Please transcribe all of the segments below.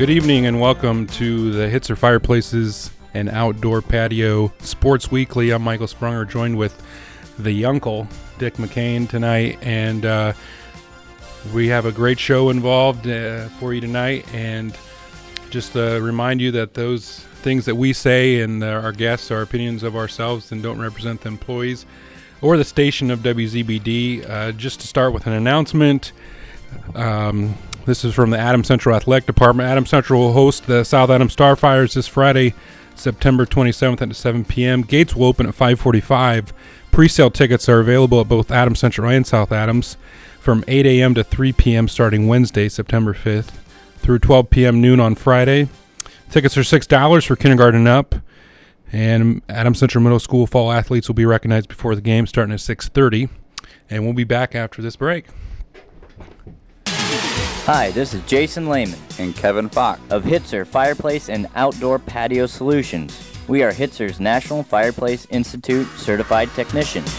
Good evening and welcome to the Hitzer Fireplaces and Outdoor Patio Sports Weekly. I'm Michael Sprunger, joined with the uncle, Dick McCain, tonight. And uh, we have a great show involved uh, for you tonight. And just remind you that those things that we say and our guests are opinions of ourselves and don't represent the employees or the station of WZBD. Uh, just to start with an announcement. Um, this is from the Adam Central Athletic Department. Adam Central will host the South Adams Starfires this Friday, September 27th at 7 p.m. Gates will open at 5:45. Pre-sale tickets are available at both Adam Central and South Adams from 8 a.m. to 3 p.m. starting Wednesday, September 5th, through 12 p.m. noon on Friday. Tickets are six dollars for kindergarten up, and Adam Central Middle School fall athletes will be recognized before the game, starting at 6:30. And we'll be back after this break. Hi, this is Jason Lehman and Kevin Fox of Hitzer Fireplace and Outdoor Patio Solutions. We are Hitzer's National Fireplace Institute certified technicians.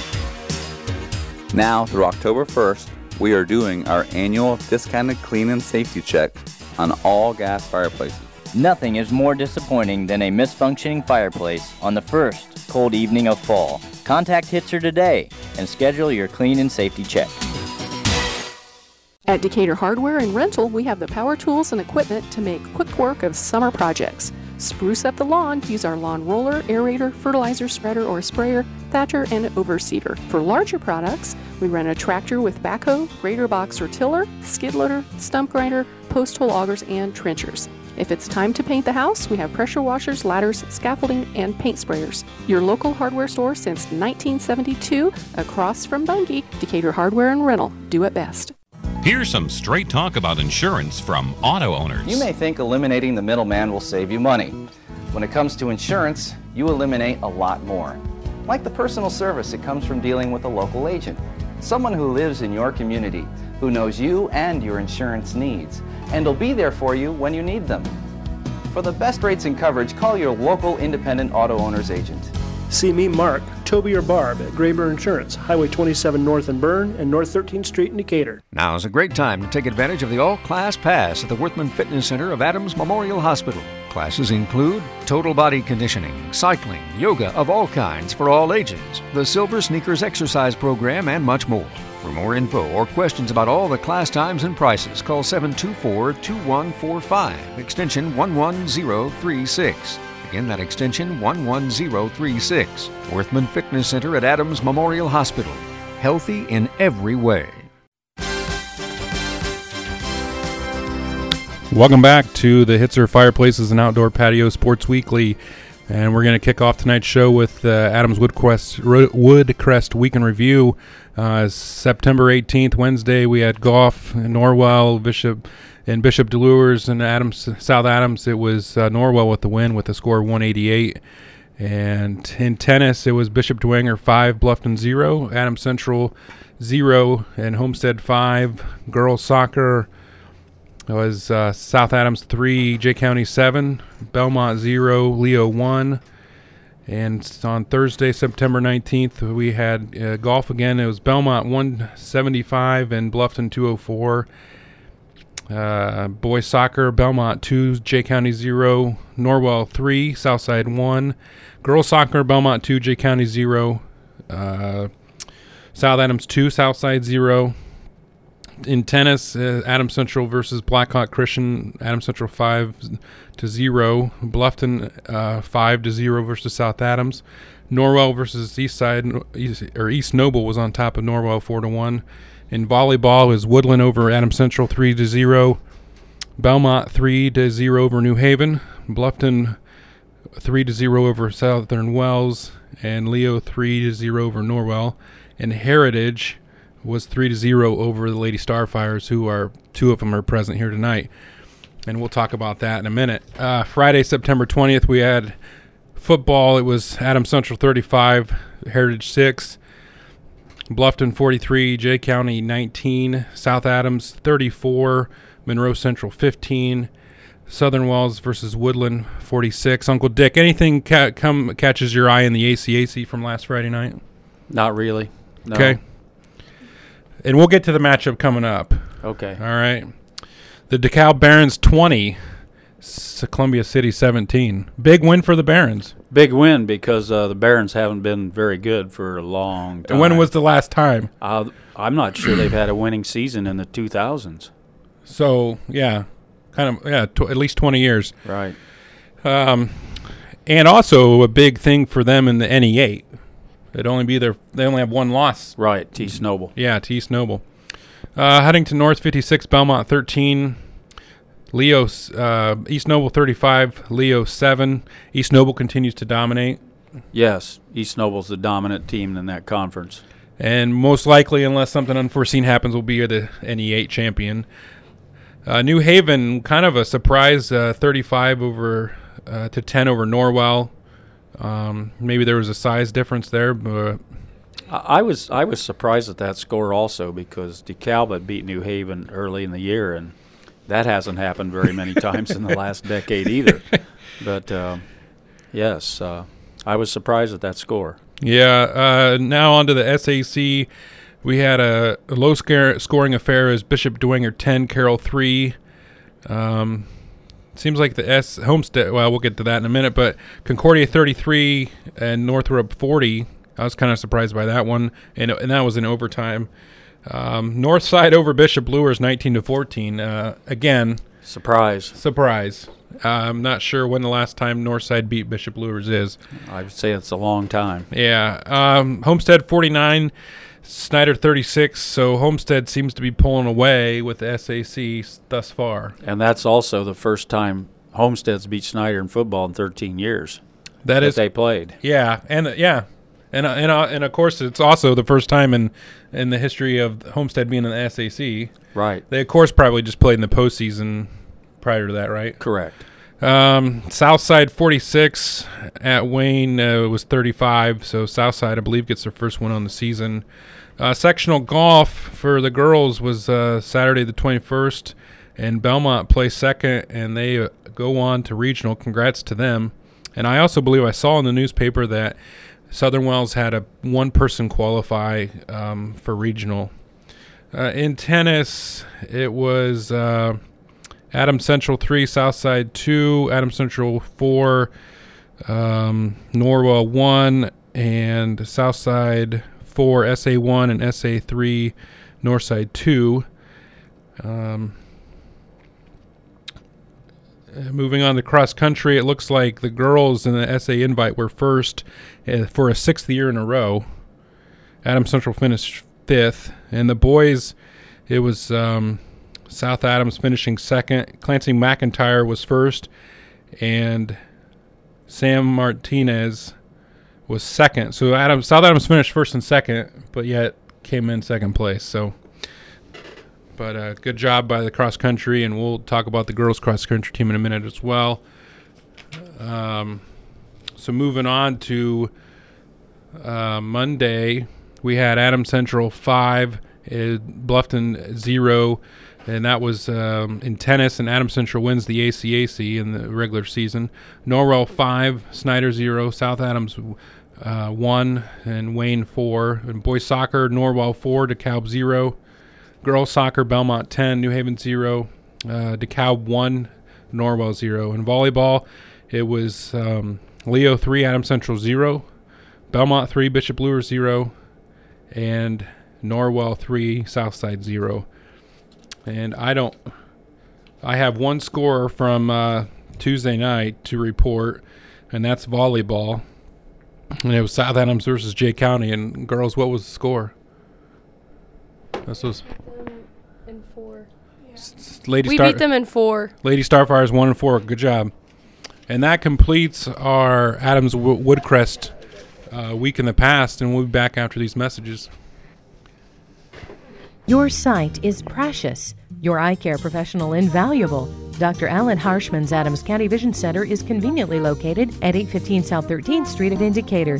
Now, through October 1st, we are doing our annual discounted clean and safety check on all gas fireplaces. Nothing is more disappointing than a misfunctioning fireplace on the first cold evening of fall. Contact Hitzer today and schedule your clean and safety check. At Decatur Hardware and Rental, we have the power tools and equipment to make quick work of summer projects. Spruce up the lawn, use our lawn roller, aerator, fertilizer spreader or sprayer, thatcher, and overseeder. For larger products, we rent a tractor with backhoe, grader box or tiller, skid loader, stump grinder, post hole augers, and trenchers. If it's time to paint the house, we have pressure washers, ladders, scaffolding, and paint sprayers. Your local hardware store since 1972, across from Bunge, Decatur Hardware and Rental. Do it best. Here's some straight talk about insurance from auto owners. You may think eliminating the middleman will save you money. When it comes to insurance, you eliminate a lot more. Like the personal service that comes from dealing with a local agent, someone who lives in your community, who knows you and your insurance needs, and will be there for you when you need them. For the best rates and coverage, call your local independent auto owner's agent. See me, Mark, Toby, or Barb at Graber Insurance, Highway 27 North in Berne and North 13th Street in Decatur. Now is a great time to take advantage of the all class pass at the Worthman Fitness Center of Adams Memorial Hospital. Classes include total body conditioning, cycling, yoga of all kinds for all ages, the Silver Sneakers exercise program, and much more. For more info or questions about all the class times and prices, call 724 2145, extension 11036. Again, that extension 11036. Worthman Fitness Center at Adams Memorial Hospital. Healthy in every way. Welcome back to the Hitzer Fireplaces and Outdoor Patio Sports Weekly. And we're going to kick off tonight's show with uh, Adams Woodcrest, Woodcrest Weekend Review. Uh, September 18th, Wednesday, we had golf, Norwell, Bishop, and Bishop Delures and Adams, South Adams. It was uh, Norwell with the win with a score of 188. And in tennis, it was Bishop Dwenger 5, Bluffton 0, Adams Central 0, and Homestead 5. Girls soccer was uh, South Adams 3, Jay County 7, Belmont 0, Leo 1. And on Thursday, September 19th, we had uh, golf again. It was Belmont 175 and Bluffton 204. Uh, boys soccer, Belmont 2, Jay County 0, Norwell 3, Southside 1. Girls soccer, Belmont 2, Jay County 0, uh, South Adams 2, Southside 0. In tennis, uh, Adams Central versus Blackhawk Christian, Adams Central 5 to 0. Bluffton uh, 5 to 0 versus South Adams. Norwell versus Eastside, East, or East Noble was on top of Norwell 4 to 1. In volleyball is Woodland over Adam Central 3 to 0. Belmont 3 to 0 over New Haven. Bluffton 3 to 0 over Southern Wells and Leo 3 to 0 over Norwell. And Heritage was 3 to 0 over the Lady Starfires who are two of them are present here tonight. And we'll talk about that in a minute. Uh, Friday, September 20th, we had football. It was Adam Central 35, Heritage 6. Bluffton 43, Jay County 19, South Adams 34, Monroe Central 15, Southern Wells versus Woodland 46. Uncle Dick, anything ca- come catches your eye in the ACAC from last Friday night? Not really. No. Okay. And we'll get to the matchup coming up. Okay. All right. The DeKalb Barons 20, S- Columbia City 17. Big win for the Barons. Big win because uh, the Barons haven't been very good for a long time. When was the last time? Uh, I'm not sure they've had a winning season in the 2000s. So yeah, kind of yeah, tw- at least 20 years. Right. Um, and also a big thing for them in the NE8. It'd only be their they only have one loss. Right. T. Snowball. Yeah, T. Snowball. Uh, Huntington North 56, Belmont 13. Leo uh, East Noble 35, Leo 7. East Noble continues to dominate. Yes, East Noble's the dominant team in that conference. And most likely, unless something unforeseen happens, will be the NE8 champion. Uh, New Haven, kind of a surprise, uh, 35 over uh, to 10 over Norwell. Um, maybe there was a size difference there, but I, I was I was surprised at that score also because DeKalb had beat New Haven early in the year, and that hasn't happened very many times in the last decade either. But uh, yes, uh, I was surprised at that score. Yeah. Uh, now on to the SAC. We had a, a low scare, scoring affair as Bishop Dwenger 10, Carroll 3. Um, seems like the S Homestead. Well, we'll get to that in a minute. But Concordia 33 and Northrop 40. I was kind of surprised by that one, and, and that was in overtime. Um, Northside over Bishop Luers 19 to 14. Uh, again, Surprise. surprise. Uh, I'm not sure when the last time Northside beat Bishop Luers is. I would say it's a long time. Yeah. Um, Homestead 49, Snyder 36. So Homestead seems to be pulling away with the SAC thus far. And that's also the first time Homestead's beat Snyder in football in 13 years That that is, they played. yeah, and uh, yeah, and uh, and uh, and of course it's also the first time in in the history of Homestead being in the SAC. Right. They of course probably just played in the postseason prior to that, right? Correct. Um, Southside 46 at Wayne uh, was 35. So Southside, I believe, gets their first win on the season. Uh, sectional golf for the girls was uh, Saturday the 21st, and Belmont placed second, and they uh, go on to regional. Congrats to them. And I also believe I saw in the newspaper that Southern Wells had a one person qualify um, for regional. Uh, in tennis, it was. Uh, Adam Central 3, Southside 2, Adam Central 4, um, Norwell 1, and Southside 4, SA 1, and SA 3, Northside 2. Um, moving on to cross country, it looks like the girls in the SA invite were first uh, for a sixth year in a row. Adam Central finished fifth, and the boys, it was. Um, South Adams finishing second. Clancy McIntyre was first, and Sam Martinez was second. So Adam South Adams finished first and second, but yet came in second place. So, but uh, good job by the cross country, and we'll talk about the girls cross country team in a minute as well. Um, so moving on to uh, Monday, we had Adam Central five, uh, Bluffton zero and that was um, in tennis. And Adam Central wins the ACAC in the regular season. Norwell five, Snyder zero, South Adams uh, one, and Wayne four. And boys soccer, Norwell four, DeKalb zero. Girls soccer, Belmont ten, New Haven zero, uh, DeKalb one, Norwell zero. And volleyball, it was um, Leo three, Adam Central zero, Belmont three, Bishop Luer zero, and Norwell three, Southside zero and I don't. I have one score from uh, Tuesday night to report, and that's volleyball. And it was South Adams versus Jay County. And girls, what was the score? This was in. Lady We Star. beat them in four. Lady Starfires one and four. Good job. And that completes our Adams w- Woodcrest uh, week in the past, and we'll be back after these messages. Your sight is precious. Your eye care professional invaluable. Dr. Alan Harshman's Adams County Vision Center is conveniently located at 815 South 13th Street at in Decatur.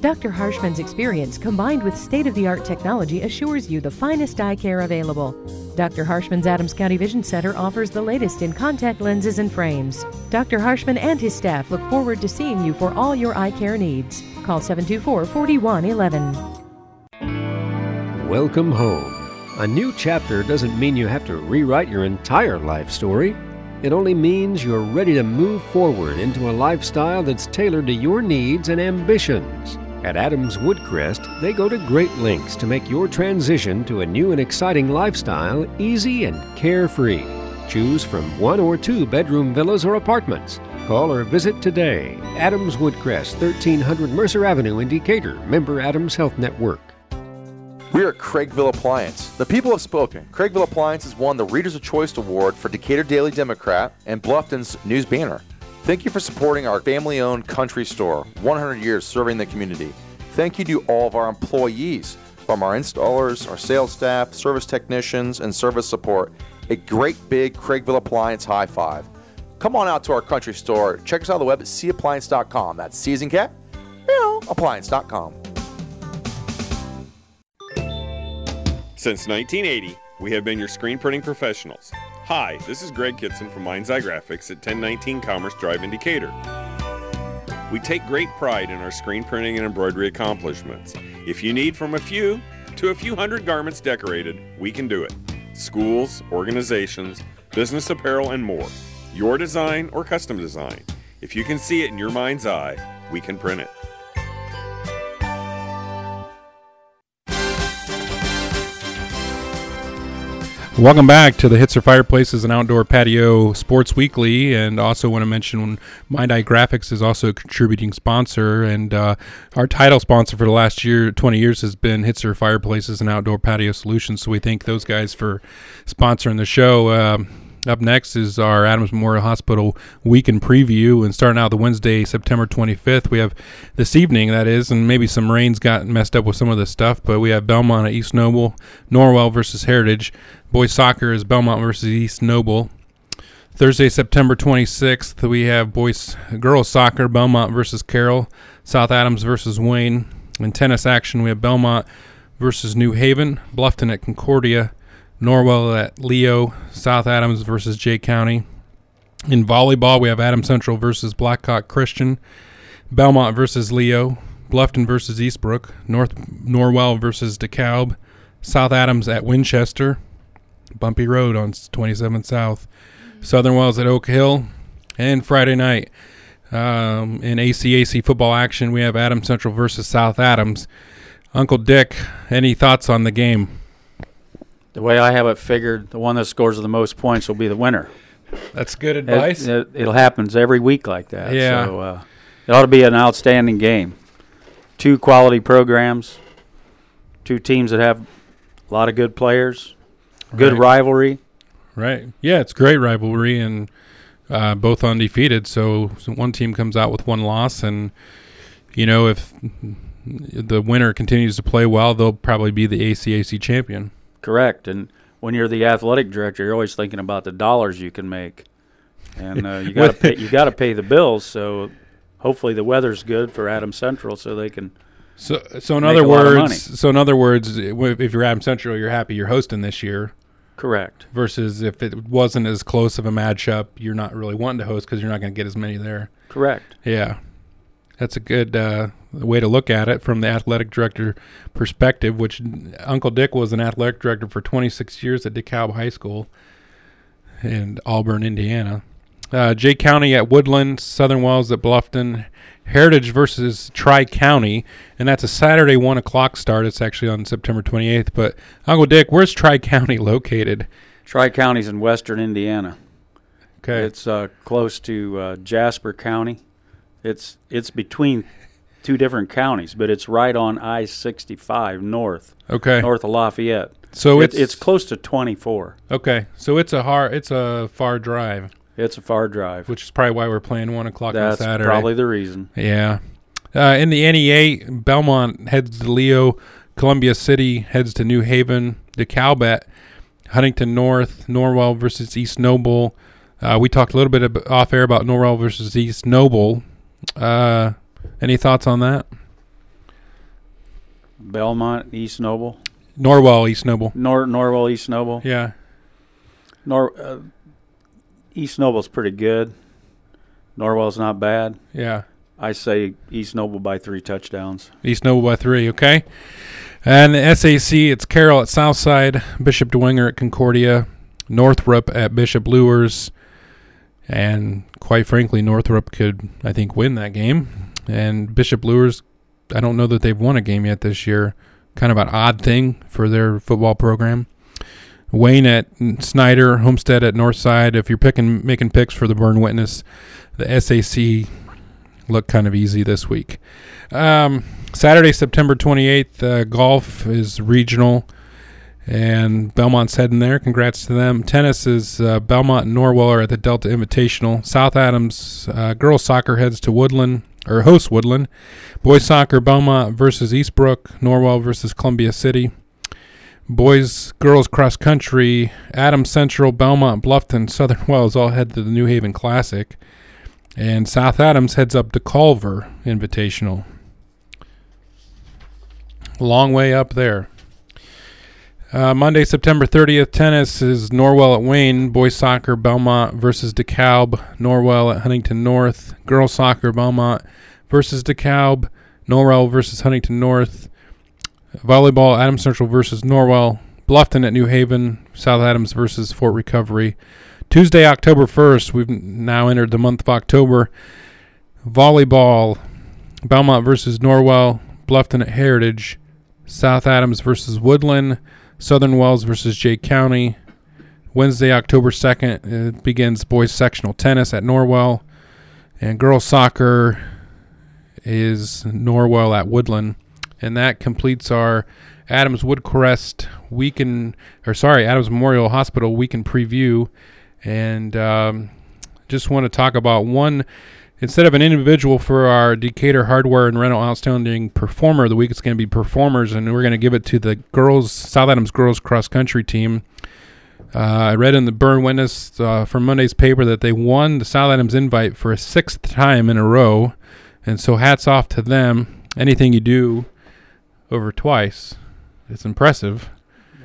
Dr. Harshman's experience combined with state of the art technology assures you the finest eye care available. Dr. Harshman's Adams County Vision Center offers the latest in contact lenses and frames. Dr. Harshman and his staff look forward to seeing you for all your eye care needs. Call 724 4111. Welcome home. A new chapter doesn't mean you have to rewrite your entire life story. It only means you're ready to move forward into a lifestyle that's tailored to your needs and ambitions. At Adams Woodcrest, they go to great lengths to make your transition to a new and exciting lifestyle easy and carefree. Choose from one or two bedroom villas or apartments. Call or visit today. Adams Woodcrest, 1300 Mercer Avenue in Decatur, member Adams Health Network. We are Craigville Appliance. The people have spoken. Craigville Appliance has won the Readers of Choice Award for Decatur Daily Democrat and Bluffton's News Banner. Thank you for supporting our family owned country store, 100 years serving the community. Thank you to all of our employees, from our installers, our sales staff, service technicians, and service support. A great big Craigville Appliance high five. Come on out to our country store. Check us out on the web at cappliance.com. That's season cat, appliance.com. Since 1980, we have been your screen printing professionals. Hi, this is Greg Kitson from Mind's Eye Graphics at 1019 Commerce Drive in Decatur. We take great pride in our screen printing and embroidery accomplishments. If you need from a few to a few hundred garments decorated, we can do it. Schools, organizations, business apparel, and more. Your design or custom design. If you can see it in your mind's eye, we can print it. Welcome back to the Hitzer Fireplaces and Outdoor Patio Sports Weekly, and also want to mention Mind Eye Graphics is also a contributing sponsor, and uh, our title sponsor for the last year, 20 years, has been Hitzer Fireplaces and Outdoor Patio Solutions. So we thank those guys for sponsoring the show. Uh, up next is our Adams Memorial Hospital week in preview, and starting out the Wednesday, September 25th, we have this evening, that is, and maybe some rains got messed up with some of this stuff, but we have Belmont at East Noble, Norwell versus Heritage. Boys soccer is Belmont versus East Noble. Thursday, September 26th, we have boys girls soccer, Belmont versus Carroll, South Adams versus Wayne. In tennis action, we have Belmont versus New Haven, Bluffton at Concordia, Norwell at Leo, South Adams versus Jay County. In volleyball, we have Adam Central versus Blackhawk Christian, Belmont versus Leo, Bluffton versus Eastbrook, North Norwell versus DeKalb, South Adams at Winchester, Bumpy Road on 27 South, Southern Wells at Oak Hill, and Friday night um, in ACAC football action, we have Adam Central versus South Adams. Uncle Dick, any thoughts on the game? The way I have it figured, the one that scores the most points will be the winner. That's good advice. It, it, it happens every week like that. Yeah. So uh, it ought to be an outstanding game. Two quality programs, two teams that have a lot of good players, good Right. rivalry. Right. Yeah, it's great rivalry and uh, both undefeated. So, so one team comes out with one loss, and you know if the winner continues to play well, they'll probably be the ACAC champion. Correct. And when you're the athletic director, you're always thinking about the dollars you can make, and uh, you got to pay, you got to pay the bills. So hopefully the weather's good for Adam Central, so they can. So, so in other a lot of money. words, so in other words, if you're Adam Central, you're happy you're hosting this year. Correct. Versus if it wasn't as close of a matchup, you're not really wanting to host because you're not going to get as many there. Correct. Yeah, that's a good uh, way to look at it from the athletic director perspective. Which Uncle Dick was an athletic director for 26 years at DeKalb High School in Auburn, Indiana. Uh, Jay County at Woodland, Southern Wells at Bluffton, Heritage versus Tri County, and that's a Saturday one o'clock start. It's actually on September 28th. But Uncle Dick, where's Tri County located? Tri County's in western Indiana. Okay. It's uh, close to uh, Jasper County. It's it's between two different counties, but it's right on I sixty five north. Okay. North of Lafayette. So It- it's it's close to twenty four. Okay, so it's a hard, it's a far drive. It's a far drive, which is probably why we're playing one o'clock That's on Saturday. That's probably the reason. Yeah. Uh, in the NE8, Belmont heads to Leo, Columbia City heads to New Haven, DeKalb, Huntington North, Norwell versus East Noble. Uh, we talked a little bit ab- off air about Norwell versus East Noble. Uh, any thoughts on that? Belmont, East Noble. Norwell, East Noble. Nor Norwell, East Noble. Yeah. Nor uh, East Noble's pretty good. Norwell's not bad. Yeah. I say East Noble by three touchdowns. East Noble by three, okay. And the SAC, it's Carroll at Southside, Bishop Dwenger at Concordia, Northrop at Bishop Luers, And quite frankly, Northrop could, I think, win that game. And Bishop Luers, I don't know that they've won a game yet this year. Kind of an odd thing for their football program. Wayne at Snyder, Homestead at Northside. If you're picking making picks for the Berne Witness, the SAC look kind of easy this week. Um, Saturday, September 28th, uh, golf is regional, and Belmont's heading there. Congrats to them. Tennis is uh, Belmont and Norwell are at the Delta Invitational. South Adams uh, girls soccer heads to Woodland or hosts Woodland. Boys soccer Belmont versus Eastbrook. Norwell versus Columbia City. Boys girls cross country Adams Central Belmont Bluffton Southern Wells all head to the New Haven Classic. And South Adams heads up to Culver Invitational. Long way up there. Uh, Monday, September 30th, tennis is Norwell at Wayne. Boys soccer, Belmont versus DeKalb. Norwell at Huntington North. Girls soccer, Belmont versus DeKalb. Norwell versus Huntington North. Volleyball, Adams Central versus Norwell. Bluffton at New Haven. South Adams versus Fort Recovery. Tuesday, October 1st, we've now entered the month of October. Volleyball, Belmont versus Norwell. Bluffton at Heritage. South Adams versus Woodland. Southern Wells versus Jay County. Wednesday, October 2nd, it begins boys sectional tennis at Norwell. And girls soccer is Norwell at Woodland. And that completes our Adams Woodcrest weekend, or sorry, Adams Memorial Hospital weekend preview. And um, just want to talk about one instead of an individual for our Decatur Hardware and Rental Outstanding Performer of the Week, it's going to be performers, and we're going to give it to the girls, South Adams girls cross country team. Uh, I read in the Berne Witness uh, from Monday's paper that they won the South Adams invite for a sixth time in a row, and so hats off to them. Anything you do over twice, it's impressive.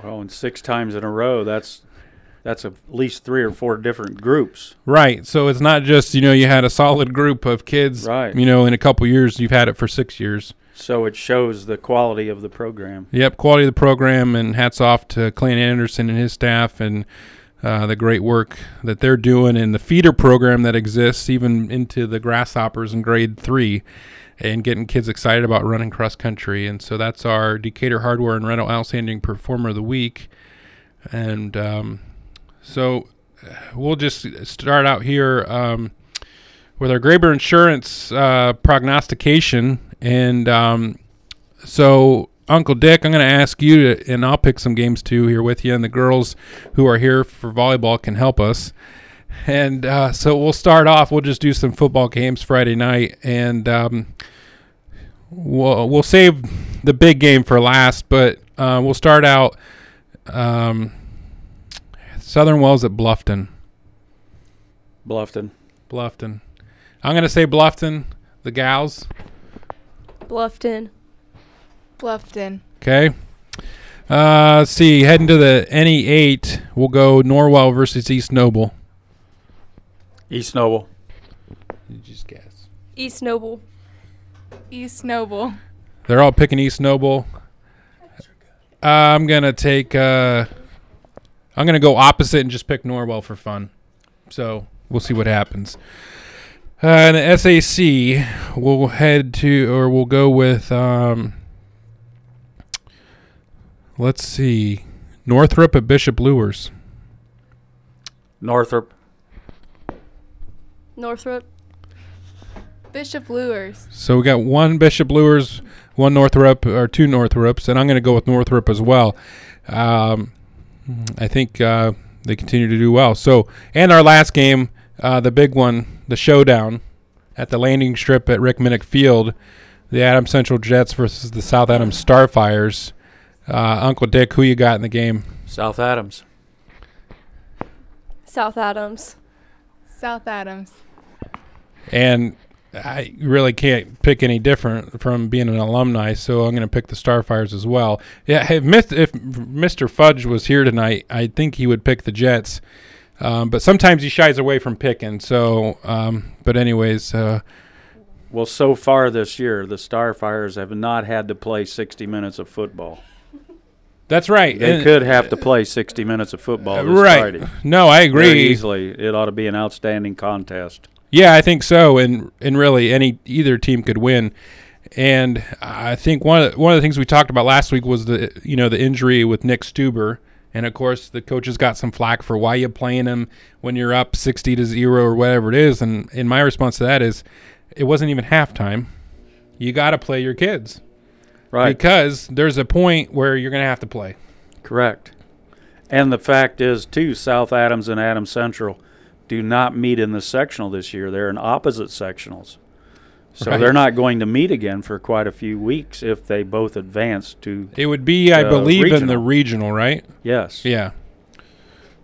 Well, and six times in a row, that's that's at least three or four different groups. Right. So it's not just, you know, you had a solid group of kids, Right. you know, in a couple years, you've had it for six years. So it shows the quality of the program. Yep, quality of the program, and hats off to Clayton Anderson and his staff and uh, the great work that they're doing in the feeder program that exists even into the grasshoppers in grade three and getting kids excited about running cross country. And so that's our Decatur Hardware and Rental Outstanding Performer of the Week. And um, so we'll just start out here um, with our Graber Insurance uh, prognostication. And um, so, Uncle Dick, I'm going to ask you, to, and I'll pick some games too here with you, and the girls who are here for volleyball can help us. And uh, so we'll start off. We'll just do some football games Friday night, and um, we'll we'll save the big game for last. But uh, we'll start out. Um, Southern Wells at Bluffton. Bluffton. Bluffton. I'm going to say Bluffton. The gals. Bluffton. Bluffton. Okay. Uh, let's see. Heading to the NE8, we'll go Norwell versus East Noble. East Noble. You just guess. East Noble. East Noble. They're all picking East Noble. Uh, I'm gonna take. Uh, I'm gonna go opposite and just pick Norwell for fun. So we'll see what happens. Uh, in the SAC, we'll head to, or we'll go with. Um, let's see, Northrop at Bishop Luers. Northrop. Northrop. Bishop Luers. So we got one Bishop Luers, one Northrop, or two Northrops, and I'm going to go with Northrop as well. Um, I think uh, they continue to do well. So, and our last game, uh, the big one, the showdown at the landing strip at Rick Minnick Field, the Adams Central Jets versus the South Adams Starfires. Uh, Uncle Dick, who you got in the game? South Adams. South Adams. South Adams. And I really can't pick any different from being an alumni, so I'm going to pick the Starfires as well. Yeah, if, if Mr. Fudge was here tonight, I think he would pick the Jets. Um, but sometimes he shies away from picking. So, um, but anyways, uh, Well, so far this year, the Starfires have not had to play 60 minutes of football. That's right. They And- could have to play 60 minutes of football Right. Friday. No, I agree. Very easily, it ought to be an outstanding contest. Yeah, I think so, and and really any either team could win. And I think one of the, one of the things we talked about last week was the you know the injury with Nick Stuber, and of course the coaches got some flack for why you playing him when you're up sixty to zero or whatever it is. And and my response to that is, it wasn't even halftime. You got to play your kids, Right. Because there's a point where you're going to have to play. Correct. And the fact is, too, South Adams and Adams Central do not meet in the sectional this year. They're in opposite sectionals. So Right. they're not going to meet again for quite a few weeks if they both advance to. It would be, I believe, in the regional. regional, right? Yes. Yeah.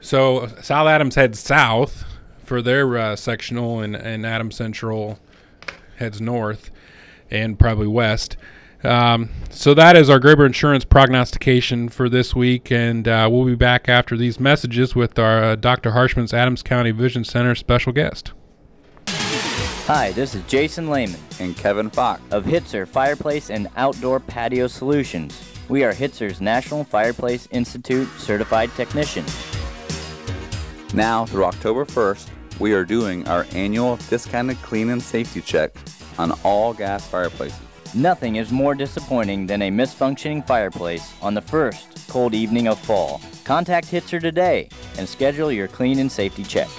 So South Adams heads south for their uh, sectional, and, and Adams Central heads north and probably west. Um, so that is our Graber Insurance prognostication for this week, and uh, we'll be back after these messages with our uh, Dr. Harshman's Adams County Vision Center special guest. Hi, this is Jason Lehman and Kevin Fox of Hitzer Fireplace and Outdoor Patio Solutions. We are Hitzer's National Fireplace Institute certified technicians. Now through October 1st, we are doing our annual discounted clean and safety check on all gas fireplaces. Nothing is more disappointing than a misfunctioning fireplace on the first cold evening of fall. Contact Hitzer today and schedule your clean and safety check.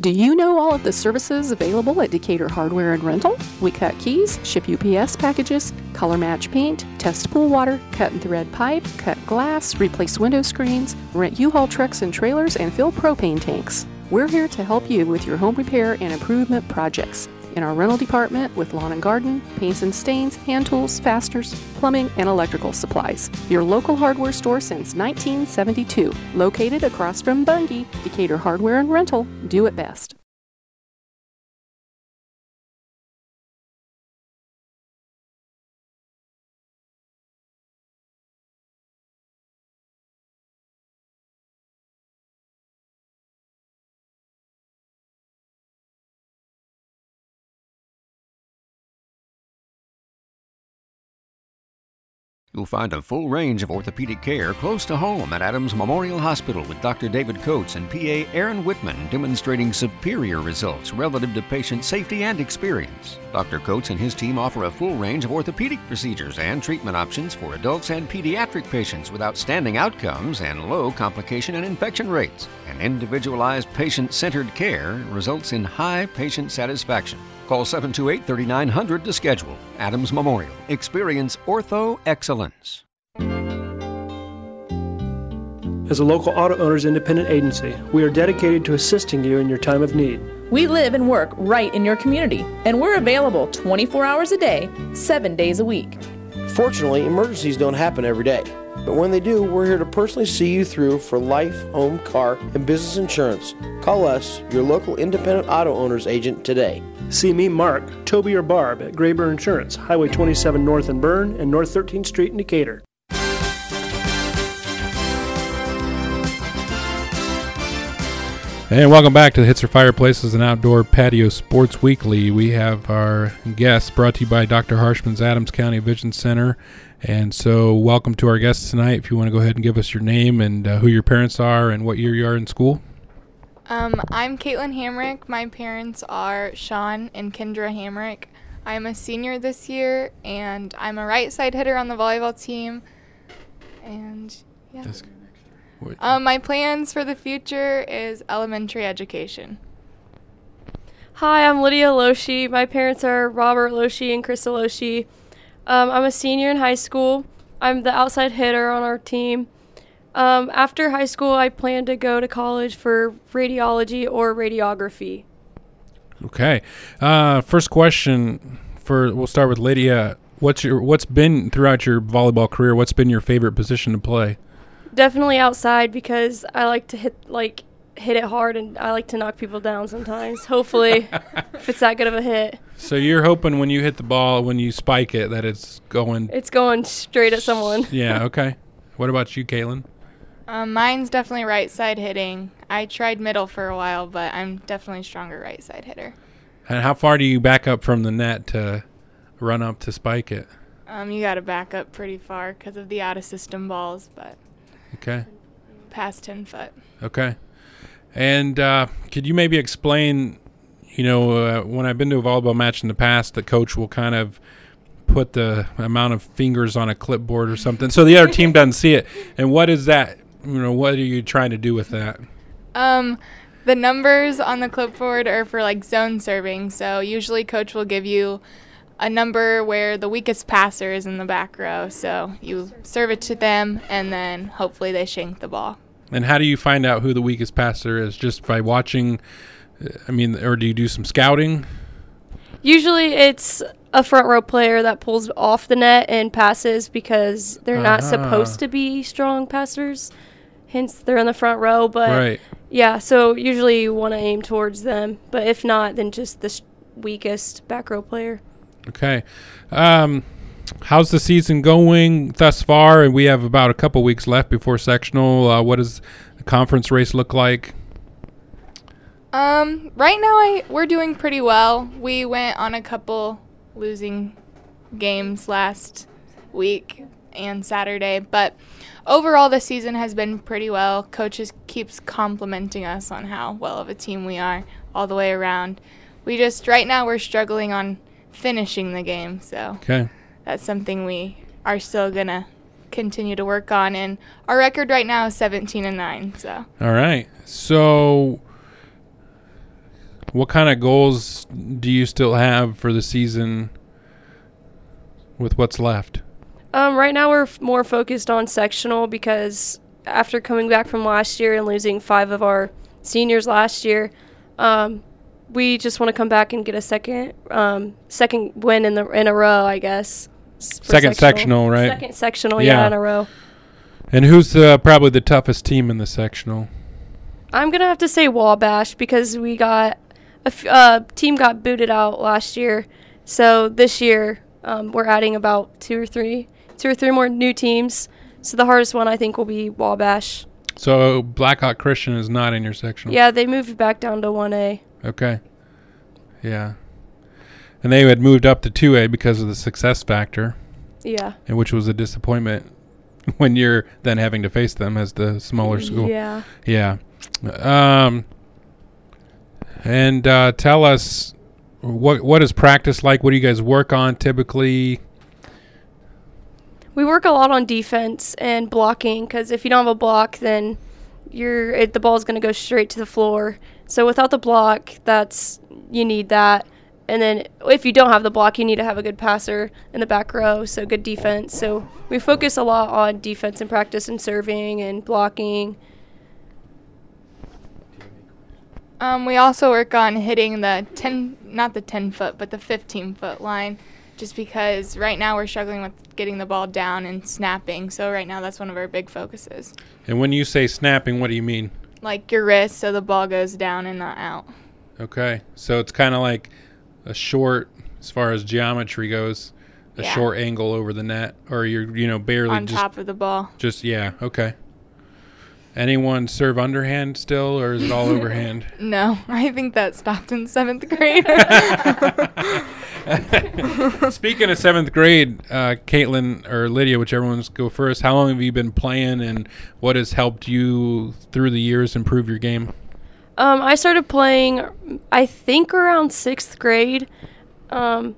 Do you know all of the services available at Decatur Hardware and Rental? We cut keys, ship UPS packages, color match paint, test pool water, cut and thread pipe, cut glass, replace window screens, rent U-Haul trucks and trailers, and fill propane tanks. We're here to help you with your home repair and improvement projects. In our rental department with lawn and garden, paints and stains, hand tools, fasteners, plumbing, and electrical supplies. Your local hardware store since 1972. Located across from Bunge, Decatur Hardware and Rental. Do it best. You'll find a full range of orthopedic care close to home at Adams Memorial Hospital with Dr. David Coates and PA Aaron Whitman demonstrating superior results relative to patient safety and experience. Dr. Coates and his team offer a full range of orthopedic procedures and treatment options for adults and pediatric patients with outstanding outcomes and low complication and infection rates. And individualized patient centered care results in high patient satisfaction. Call 728 3900 to schedule. Adams Memorial. Experience ortho excellence. As a local auto owners independent agency, we are dedicated to assisting you in your time of need. We live and work right in your community, and we're available 24 hours a day, 7 days a week. Fortunately, emergencies don't happen every day. But when they do, we're here to personally see you through for life, home, car, and business insurance. Call us, your local independent auto owners agent, today. See me, Mark, Toby, or Barb at Graber Insurance, Highway 27 North in Berne and North 13th Street in Decatur. And welcome back to the Hitzer Fireplaces and Outdoor Patio Sports Weekly. We have our guests brought to you by Dr. Harshman's Adams County Vision Center. And so, welcome to our guests tonight. If you want to go ahead and give us your name and uh, who your parents are and what year you are in school. Um, I'm Caitlin Hamrick. My parents are Sean and Kendra Hamrick. I'm a senior this year, and I'm a right side hitter on the volleyball team. And yeah. That's- what- Um, my plans for the future is elementary education. Hi, I'm Lydia Loshi. My parents are Robert Loshi and Krista Loshi. Um, I'm a senior in high school. I'm the outside hitter on our team. Um, after high school, I plan to go to college for radiology or radiography. Okay. Uh, first question for we'll start with Lydia. What's your what's been throughout your volleyball career? What's been your favorite position to play? Definitely outside because I like to hit like hit it hard and I like to knock people down sometimes. Hopefully, if it's that good of a hit, So you're hoping when you hit the ball, when you spike it, that it's going. it's going straight at someone. Yeah. Okay. What about you, Caitlin? Um, mine's definitely right side hitting. I tried middle for a while, but I'm definitely stronger right side hitter. And how far do you back up from the net to run up to spike it? Um, you got to back up pretty far because of the out of system balls, but Okay. past 10 foot. Okay. And uh, could you maybe explain, you know, uh, when I've been to a volleyball match in the past, the coach will kind of put the amount of fingers on a clipboard or something so the other team doesn't see it. And what is that? You know, what are you trying to do with that? Um, the numbers on the clipboard are for like zone serving. So usually coach will give you a number where the weakest passer is in the back row. So you serve it to them and then hopefully they shank the ball. And how do you find out who the weakest passer is? Just by watching, I mean, or do you do some scouting? Usually it's a front row player that pulls off the net and passes because they're not Uh-huh. supposed to be strong passers. Hence, they're in the front row. But Right. yeah, so usually you want to aim towards them. But if not, then just the sh- weakest back row player. Okay. Um, how's the season going thus far? And we have about a couple weeks left before sectional. Uh, what does the conference race look like? Um, right now I we're doing pretty well. We went on a couple losing games last week and Saturday, but overall the season has been pretty well. Coaches keeps complimenting us on how well of a team we are all the way around. We just right now we're struggling on finishing the game, so Okay. That's something we are still gonna continue to work on. And our record right now is 17 and nine. So All right. So, what kind of goals do you still have for the season with what's left? Um, right now we're f- more focused on sectional because after coming back from last year and losing five of our seniors last year, um, we just want to come back and get a second um, second win in the in a row, I guess. Second sectional, right? Second sectional, yeah, in a row. And who's uh, probably the toughest team in the sectional? I'm gonna have to say Wabash because we got a f- uh, team got booted out last year, so this year um, we're adding about two or three, two or three more new teams. So the hardest one I think will be Wabash. So Blackhawk Christian is not in your sectional. Yeah, they moved back down to one A. Okay. Yeah. And they had moved up to 2A because of the success factor. Yeah. And which was a disappointment when you're then having to face them as the smaller school. Yeah. Yeah. Um and uh, tell us what what is practice like? What do you guys work on typically? We work a lot on defense and blocking because if you don't have a block, then you're it, the ball's going to go straight to the floor. So without the block, that's you need that. And then if you don't have the block, you need to have a good passer in the back row, so good defense. So we focus a lot on defense and practice and serving and blocking. Um, we also work on hitting the 10, not the 10 foot, but the 15 foot line, just because right now we're struggling with getting the ball down and snapping. So right now that's one of our big focuses. And when you say snapping, what do you mean? Like your wrist, so the ball goes down and not out. Okay. So it's kind of like a short as far as geometry goes, a Yeah. short angle over the net or you're you know barely On just top of the ball. Just yeah, okay. Anyone serve underhand still or is it all overhand? No, I think that stopped in seventh grade. Speaking of seventh grade, uh, Caitlin or Lydia, whichever one's go first. How long have you been playing, and what has helped you through the years improve your game? Um, I started playing, I think, around sixth grade. Um,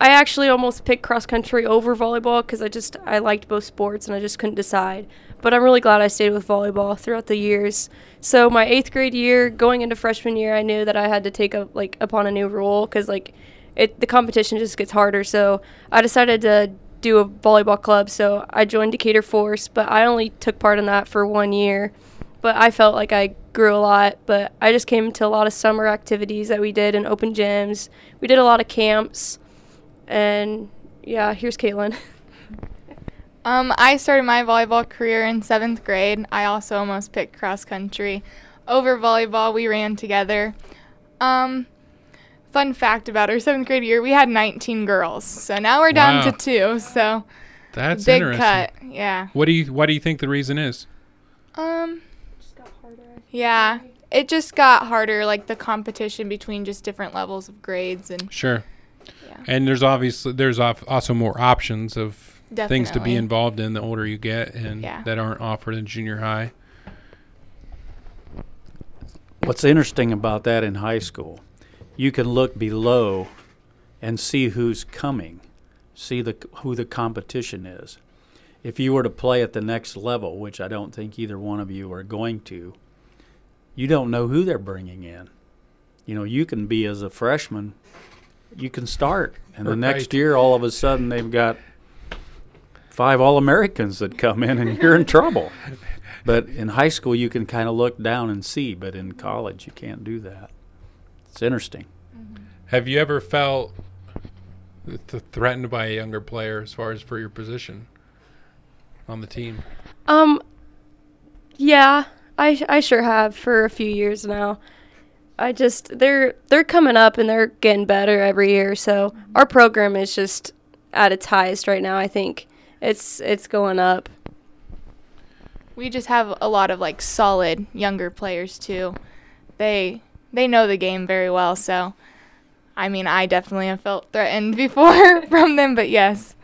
I actually almost picked cross country over volleyball because I just I liked both sports and I just couldn't decide. But I'm really glad I stayed with volleyball throughout the years. So my eighth grade year, going into freshman year, I knew that I had to take up like upon a new role because like it the competition just gets harder. So I decided to do a volleyball club. So I joined Decatur Force, but I only took part in that for one year but I felt like I grew a lot. But I just came to a lot of summer activities that we did in open gyms. We did a lot of camps, and yeah, here's Caitlin. Um, I started my volleyball career in seventh grade. I also almost picked cross country over volleyball. We ran together. Um, fun fact about our seventh grade year, we had 19 girls. So now we're down Wow. to two. So That's big interesting. cut. Yeah. What do you What do you think the reason is? Um. Yeah, it just got harder, like the competition between just different levels of grades, and Sure. Yeah. And there's obviously there's also more options of Definitely. things to be involved in the older you get and Yeah. that aren't offered in junior high. What's interesting about that in high school, you can look below and see who's coming, see the who the competition is. If you were to play at the next level, which I don't think either one of you are going to, you don't know who they're bringing in. You know, you can be as a freshman, you can start, and the next year all of a sudden they've got five All Americans that come in and you're in trouble. But in high school, you can kind of look down and see, but in college, you can't do that. It's interesting. Have you ever felt th- threatened by a younger player as far as for your position on the team? Um, yeah, I I sure have for a few years now. I just they're they're coming up and they're getting better every year. So mm-hmm. our program is just at its highest right now. I think it's it's going up. We just have a lot of like solid younger players too. They they know the game very well, so I mean, I definitely have felt threatened before from them, but yes.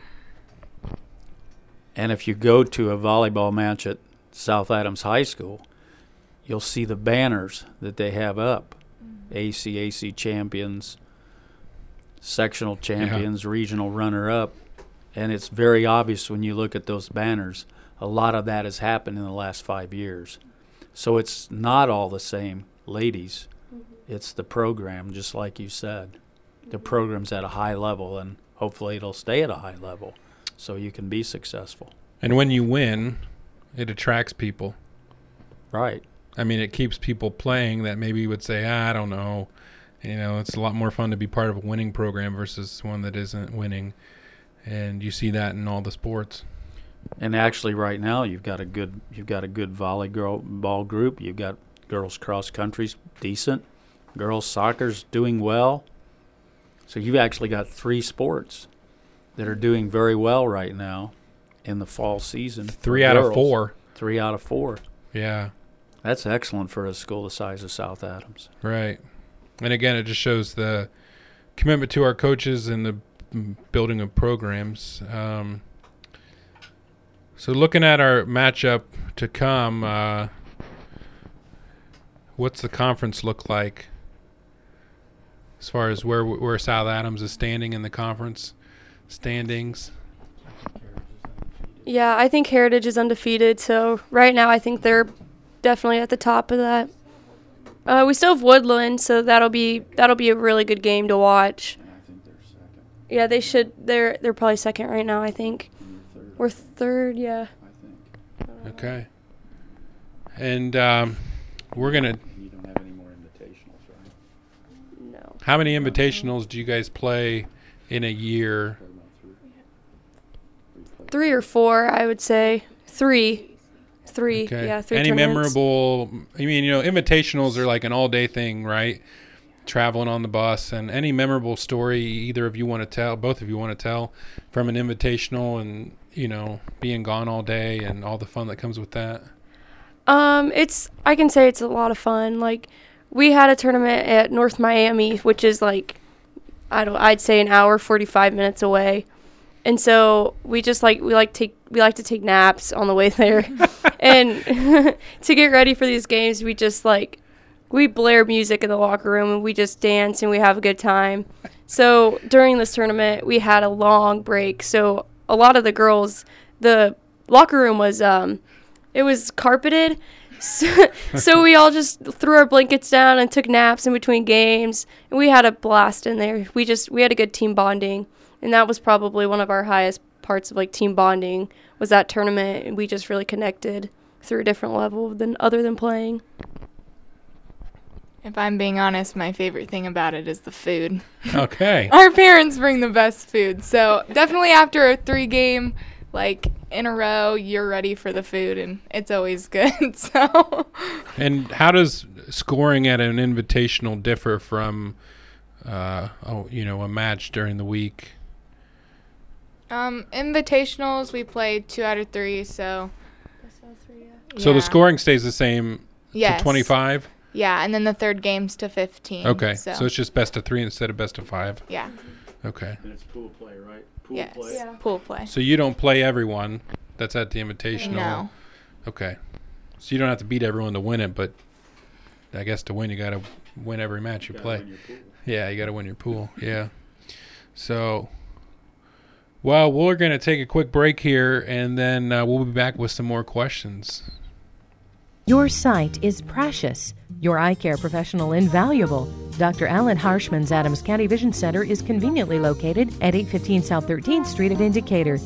And if you go to a volleyball match at South Adams High School, you'll see the banners that they have up mm-hmm. ACAC champions, sectional champions, regional runner up. And it's very obvious when you look at those banners, a lot of that has happened in the last five years. So it's not all the same ladies. Mm-hmm. It's the program, just like you said. The mm-hmm. program's at a high level, and hopefully it'll stay at a high level so you can be successful. And when you win, it attracts people. Right. I mean, it keeps people playing that maybe would say, ah, I don't know. You know, it's a lot more fun to be part of a winning program versus one that isn't winning. And you see that in all the sports. And actually, right now you've got a good you've got a good volleyball group. You've got girls cross country's decent, girls soccer's doing well. So you've actually got three sports that are doing very well right now in the fall season. Three out of four. Three out of four. Yeah. That's excellent for a school the size of South Adams. Right. And again, it just shows the commitment to our coaches and the building of programs. Um, so, looking at our matchup to come, uh, what's the conference look like as far as where where South Adams is standing in the conference standings? Yeah, I think Heritage is undefeated. So right now, I think they're definitely at the top of that. Uh, we still have Woodland, so that'll be that'll be a really good game to watch. Yeah, they should. They're they're probably second right now. I think. We're third. Yeah. Okay. And um, we're gonna. You don't have any more invitationals, right? No. How many invitationals do you guys play in a year? Three or four, I would say. Three. Three. Okay. Yeah, three. Any tournaments. memorable? I mean, you know, invitationals are like an all-day thing, right? Traveling on the bus, and any memorable story either of you want to tell, both of you want to tell, from an invitational, and you know, being gone all day and all the fun that comes with that. Um, it's I can say it's a lot of fun. Like we had a tournament at North Miami, which is like I don't I'd say an hour forty five minutes away. And so we just like we like take we like to take naps on the way there. and to get ready for these games, we just like we blare music in the locker room and we just dance and we have a good time. So during this tournament, we had a long break. So a lot of the girls, the locker room was um it was carpeted. So, so we all just threw our blankets down and took naps in between games, and we had a blast in there. We just we had a good team bonding, and that was probably one of our highest parts of like team bonding was that tournament, and we just really connected through a different level than other than playing. If I'm being honest, my favorite thing about it is the food. Okay. Our parents bring the best food. So definitely after a three game, like in a row, you're ready for the food and it's always good. so And how does scoring at an invitational differ from, uh, oh, you know, a match during the week? Um invitationals we play two out of three, so So Yeah. the scoring stays the same Yes. to 25? Yeah, and then the third game's to fifteen. Okay. So, So. it's just best of three instead of best of five. Yeah. Okay. And it's pool play, right? Pool yes. play. Yeah. Pool play. So you don't play everyone that's at the invitational. No. Okay. So you don't have to beat everyone to win it, but I guess to win you got to win every match you Gotta play. win your pool. Yeah, you got to win your pool. Yeah. So, well, we're going to take a quick break here, and then uh, we'll be back with some more questions. Your sight is precious. Your eye care professional invaluable. Dr. Alan Harshman's Adams County Vision Center is conveniently located at 815 South 13th Street at in Decatur.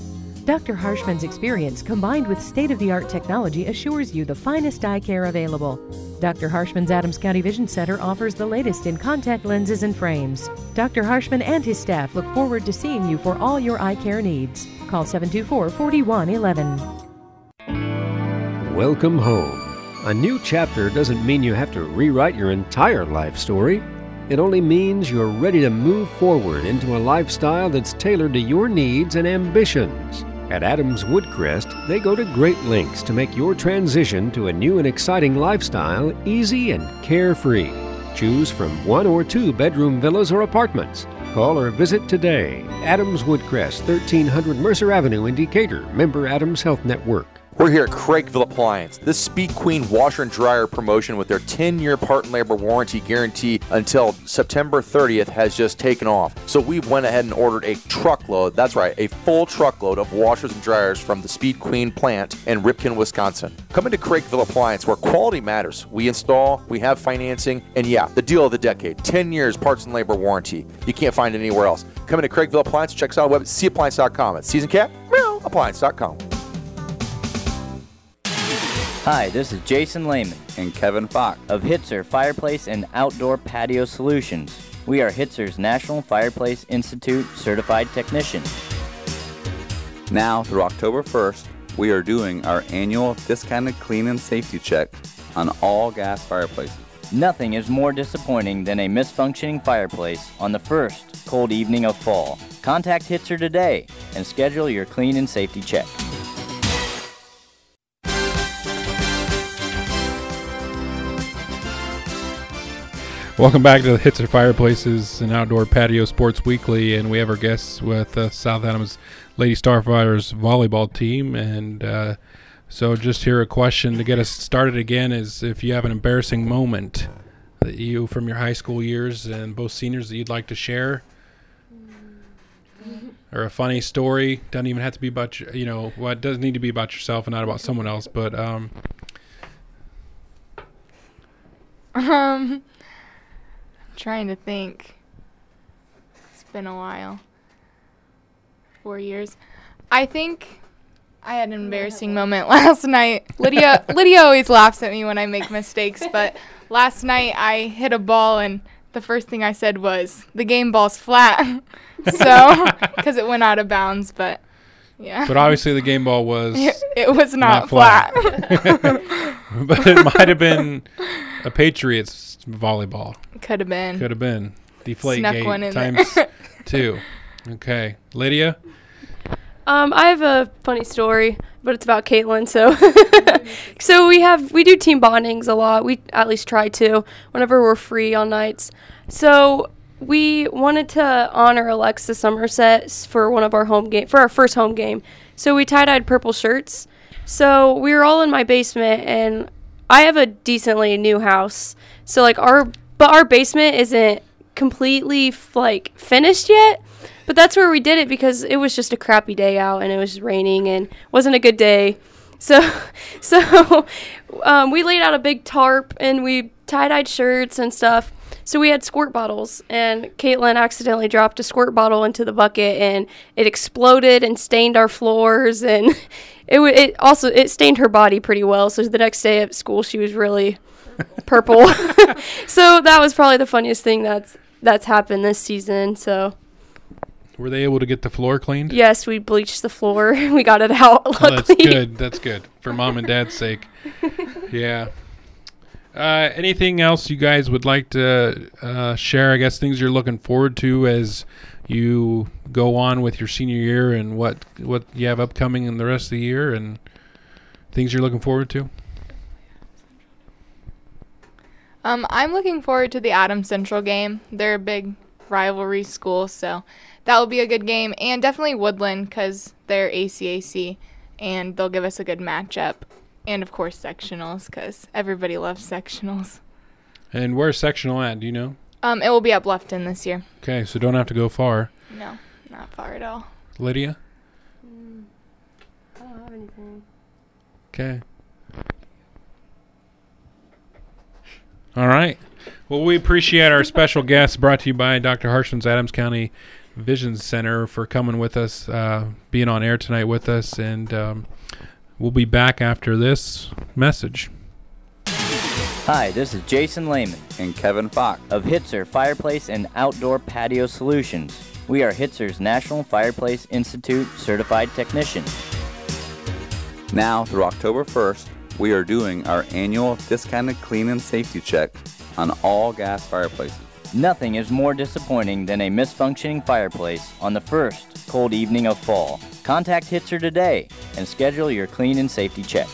Dr. Harshman's experience combined with state of the art technology assures you the finest eye care available. Dr. Harshman's Adams County Vision Center offers the latest in contact lenses and frames. Dr. Harshman and his staff look forward to seeing you for all your eye care needs. Call 724 4111. Welcome home. A new chapter doesn't mean you have to rewrite your entire life story. It only means you're ready to move forward into a lifestyle that's tailored to your needs and ambitions. At Adams Woodcrest, they go to great lengths to make your transition to a new and exciting lifestyle easy and carefree. Choose from one or two bedroom villas or apartments. Call or visit today. Adams Woodcrest, 1300 Mercer Avenue in Decatur, member Adams Health Network. We're here at Craigville Appliance. This Speed Queen washer and dryer promotion with their 10 year part and labor warranty guarantee until September 30th has just taken off. So we've went ahead and ordered a truckload, that's right, a full truckload of washers and dryers from the Speed Queen plant in Ripon, Wisconsin. Come into Craigville Appliance where quality matters. We install, we have financing, and yeah, the deal of the decade 10 years parts and labor warranty. You can't find it anywhere else. Come into Craigville Appliance, check us out on the web. At season cap, meow, appliance.com. Hi, this is Jason Lehman and Kevin Fox of Hitzer Fireplace and Outdoor Patio Solutions. We are Hitzer's National Fireplace Institute certified technician. Now through October 1st, we are doing our annual discounted clean and safety check on all gas fireplaces. Nothing is more disappointing than a misfunctioning fireplace on the first cold evening of fall. Contact Hitzer today and schedule your clean and safety check. Welcome back to the Hitzer Fireplaces and Outdoor Patio Sports Weekly, and we have our guests with uh, South Adams Lady Starfires volleyball team. And uh, so, just here a question to get us started again is if you have an embarrassing moment that you from your high school years and both seniors that you'd like to share, or a funny story. Doesn't even have to be about your, you know, well, it doesn't need to be about yourself and not about someone else, but um, Um, trying to think. It's been a while. Four years. I think I had an embarrassing moment last night. Lydia Lydia always laughs at me when I make mistakes, but last night I hit a ball and the first thing I said was the game ball's flat. so, because it went out of bounds, but yeah. but obviously the game ball was It- it was not flat. but it might have been a Patriots volleyball. Could have been. Could have been deflate Snuck gate one in times there. two. Okay, Lydia. Um, I have a funny story, but it's about Caitlin. So, so we have we do team bondings a lot. We at least try to whenever we're free on nights. So we wanted to honor Alexa Somerset for one of our home game for our first home game. So we tie dyed purple shirts. So we were all in my basement, and I have a decently new house. So like our but our basement isn't completely f- like finished yet. But that's where we did it because it was just a crappy day out and it was raining and wasn't a good day. So, so um, we laid out a big tarp and we tie dyed shirts and stuff. So we had squirt bottles, and Caitlin accidentally dropped a squirt bottle into the bucket, and it exploded and stained our floors, and it w- it also it stained her body pretty well. So the next day at school, she was really purple. so that was probably the funniest thing that's that's happened this season. So Were they able to get the floor cleaned? yes, we bleached the floor. we got it out. Oh, that's Luckily. good. That's good for mom and dad's sake. Yeah. Uh, anything else you guys would like to uh, share? I guess things you're looking forward to as you go on with your senior year, and what what you have upcoming in the rest of the year, and things you're looking forward to. Um, I'm looking forward to the Adams Central game. They're a big rivalry school, so that will be a good game. And definitely Woodland because they're ACAC and they'll give us a good matchup. And of course, sectionals because everybody loves sectionals. And where's sectional at? Do you know? Um, it will be at Bluffton this year. Okay, so don't have to go far. No, not far at all. Lydia? I don't have anything. Okay. All right. Well, we appreciate our special guest brought to you by Dr. Harshman's Adams County Vision Center for coming with us, uh, being on air tonight with us, and um, we'll be back after this message. Hi, this is Jason Lehman and Kevin Fox of Hitzer Fireplace and Outdoor Patio Solutions. We are Hitzer's National Fireplace Institute certified technicians. Now through October 1st, we are doing our annual discounted clean and safety check on all gas fireplaces. Nothing is more disappointing than a misfunctioning fireplace on the first cold evening of fall. Contact Hitzer today and schedule your clean and safety check.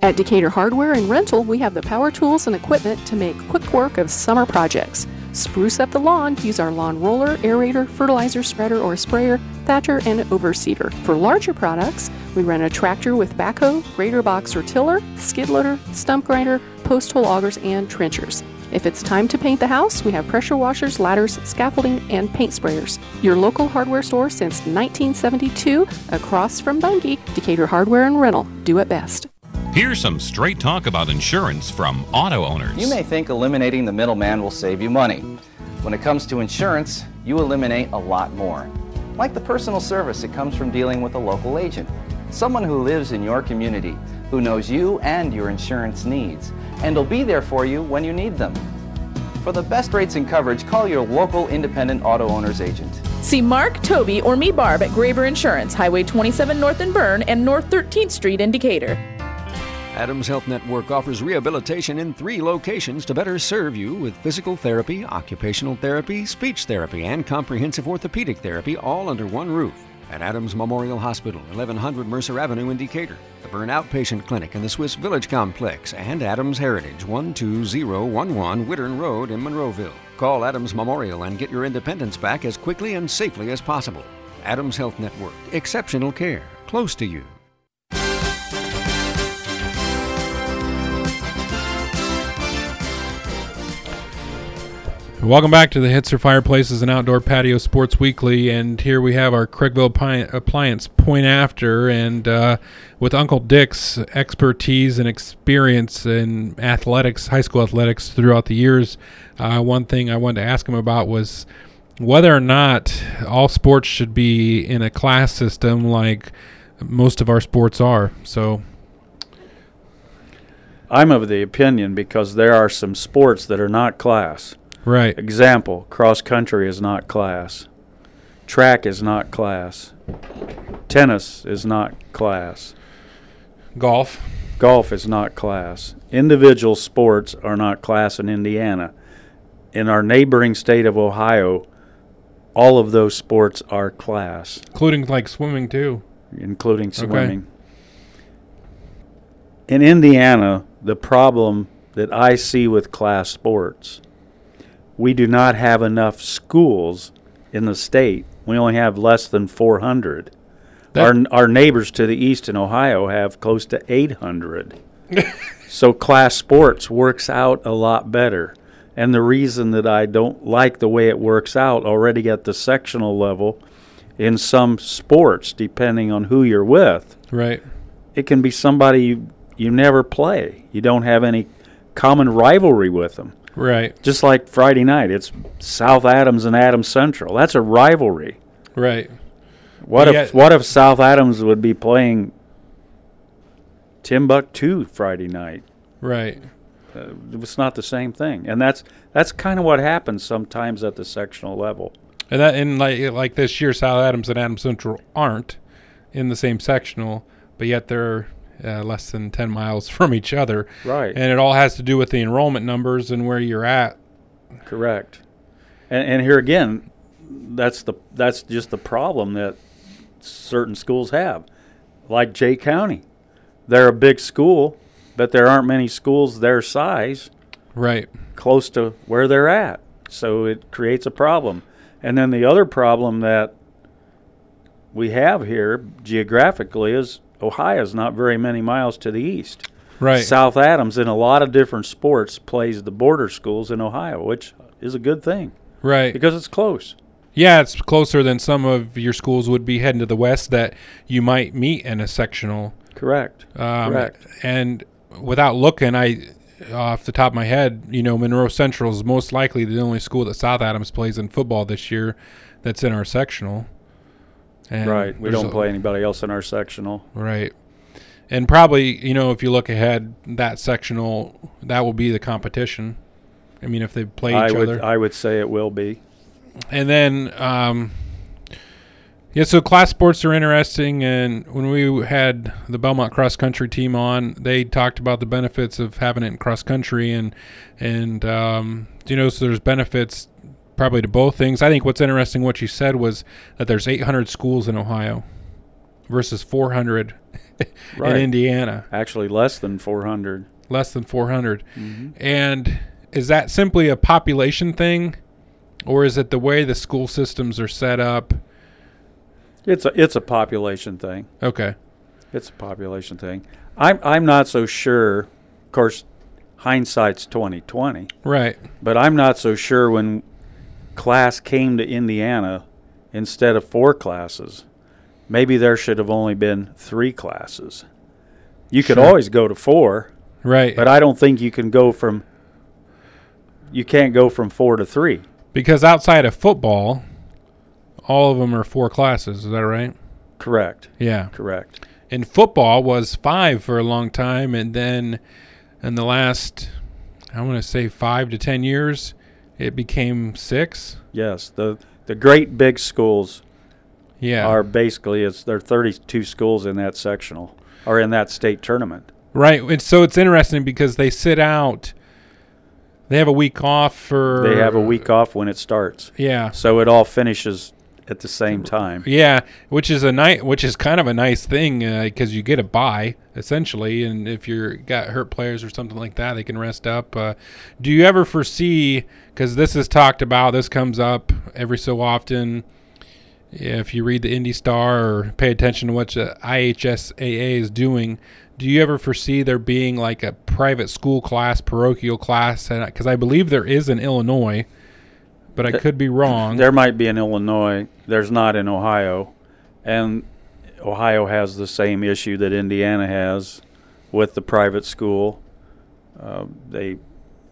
At Decatur Hardware and Rental, we have the power tools and equipment to make quick work of summer projects. Spruce up the lawn, use our lawn roller, aerator, fertilizer spreader or sprayer, thatcher, and overseeder. For larger products, we run a tractor with backhoe, grader box or tiller, skid loader, stump grinder, post hole augers, and trenchers. If it's time to paint the house, we have pressure washers, ladders, scaffolding, and paint sprayers. Your local hardware store since 1972, across from Bunge, Decatur Hardware and Rental. Do it best. Here's some straight talk about insurance from auto owners. You may think eliminating the middleman will save you money. When it comes to insurance, you eliminate a lot more. Like the personal service that comes from dealing with a local agent, someone who lives in your community, who knows you and your insurance needs, and will be there for you when you need them. For the best rates and coverage, call your local independent auto owner's agent. See Mark, Toby, or me, Barb, at Graber Insurance, Highway 27 North in Berne and North 13th Street in Decatur. Adams Health Network offers rehabilitation in three locations to better serve you with physical therapy, occupational therapy, speech therapy, and comprehensive orthopedic therapy all under one roof. At Adams Memorial Hospital, 1100 Mercer Avenue in Decatur, the Berne Outpatient Clinic in the Swiss Village Complex, and Adams Heritage, 12011 Wittern Road in Monroeville. Call Adams Memorial and get your independence back as quickly and safely as possible. Adams Health Network, exceptional care, close to you. Welcome back to the Hitzer Fireplaces and Outdoor Patio Sports Weekly, and here we have our Craigville Appliance point after, and uh, with Uncle Dick's expertise and experience in athletics, high school athletics throughout the years. Uh, one thing I wanted to ask him about was whether or not all sports should be in a class system like most of our sports are. So, I'm of the opinion because there are some sports that are not class. Right. Example, cross country is not class. Track is not class. Tennis is not class. Golf. Golf is not class. Individual sports are not class in Indiana. In our neighboring state of Ohio, all of those sports are class, including like swimming too. including swimming. Okay. In Indiana, the problem that I see with class sports, we do not have enough schools in the state. We only have less than 400. Our, our neighbors to the east in Ohio have close to 800. so class sports works out a lot better. And the reason that I don't like the way it works out already at the sectional level in some sports, depending on who you're with, Right. it can be somebody you, you never play. You don't have any common rivalry with them. Right. Just like Friday night, it's South Adams and Adams Central. That's a rivalry. Right. What Yeah. if what if South Adams would be playing Timbuktu Friday night? Right. Uh, it's not the same thing, and that's that's kind of what happens sometimes at the sectional level. And that and like like this year, South Adams and Adams Central aren't in the same sectional, but yet they're uh, less than ten miles from each other. Right. And it all has to do with the enrollment numbers and where you're at. Correct. And and here again, that's the that's just the problem that certain schools have. Like Jay County. They're a big school, but there aren't many schools their size Right. close to where they're at. so it creates a problem. And then the other problem that we have here geographically is Ohio's not very many miles to the east. Right. South Adams in a lot of different sports plays the border schools in Ohio, which is a good thing. Right. Because it's close. Yeah, it's closer than some of your schools would be heading to the west that you might meet in a sectional. Correct. Um, Correct. And without looking, I off the top of my head, you know, Monroe Central is most likely the only school that South Adams plays in football this year that's in our sectional. And right. We don't a- play anybody else in our sectional. Right. And probably, you know, if you look ahead, that sectional that will be the competition. I mean, if they play I each would other. I would say it will be. And then, um, yeah, so class sports are interesting. And when we had the Belmont cross country team on, they talked about the benefits of having it in cross country, and and um, you know, so there's benefits probably to both things. I think what's interesting, what you said was that there's 800 schools in Ohio versus 400 Right. in Indiana. Actually, less than 400. Less than 400. Mhm. And is that simply a population thing, or is it the way the school systems are set up? It's a it's a population thing. Okay. It's a population thing. I'm I'm not so sure. Of course, hindsight's twenty twenty. Right. But I'm not so sure when class came to Indiana instead of four classes. Maybe there should have only been three classes. You could Sure. always go to four. Right. But I don't think you can go from you can't go from four to three. Because outside of football, all of them are four classes. Is that right? Correct. Yeah. Correct. And football was five for a long time, and then in the last, I want to say five to ten years, it became six. Yes, the the great big schools Yeah. are basically it's there are 32 schools in that sectional or in that state tournament. Right. And so it's interesting because they sit out. They have a week off for. They have a week off when it starts. Yeah. So it all finishes at the same time. Yeah, which is a nice, which is kind of a nice thing because you get a buy essentially, and if you're got hurt players or something like that, they can rest up. Uh, do you ever foresee? Because this is talked about, this comes up every so often. If you read the Indy Star or pay attention to what the IHSAA is doing, do you ever foresee there being like a private school class, parochial class? Because I believe there is in Illinois, but I could be wrong. There might be in Illinois. There's not in Ohio, and Ohio has the same issue that Indiana has with the private school. Uh, they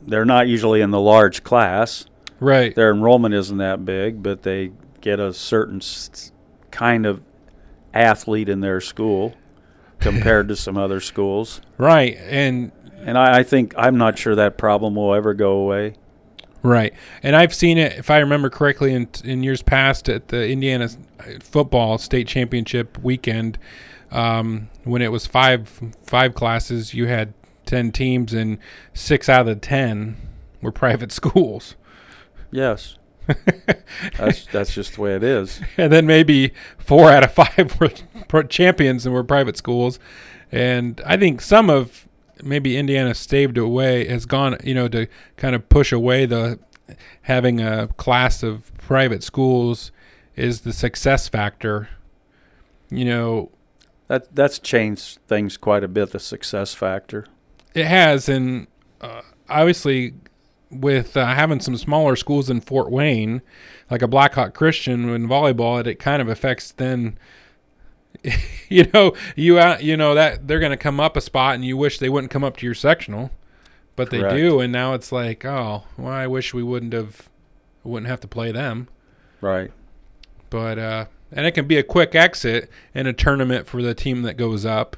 they're not usually in the large class. Right. Their enrollment isn't that big, but they get a certain s- kind of athlete in their school compared to some other schools. Right, and and I, I think I'm not sure that problem will ever go away. Right, and I've seen it, if I remember correctly, in in years past at the Indiana football state championship weekend, um, when it was five five classes, you had ten teams, and six out of the ten were private schools. Yes, that's that's just the way it is. and then maybe four out of five were champions and were private schools. And I think some of maybe Indiana staved away has gone, you know, to kind of push away the having a class of private schools is the success factor. You know, That that's changed things quite a bit. The success factor. It has, and uh, obviously, with uh, having some smaller schools in Fort Wayne, like a Blackhawk Christian in volleyball, it, it kind of affects then. you know, you out, you know that they're going to come up a spot, and you wish they wouldn't come up to your sectional, but Correct. they do, and now it's like, oh, well, I wish we wouldn't have, wouldn't have to play them. Right. But uh, and it can be a quick exit in a tournament for the team that goes up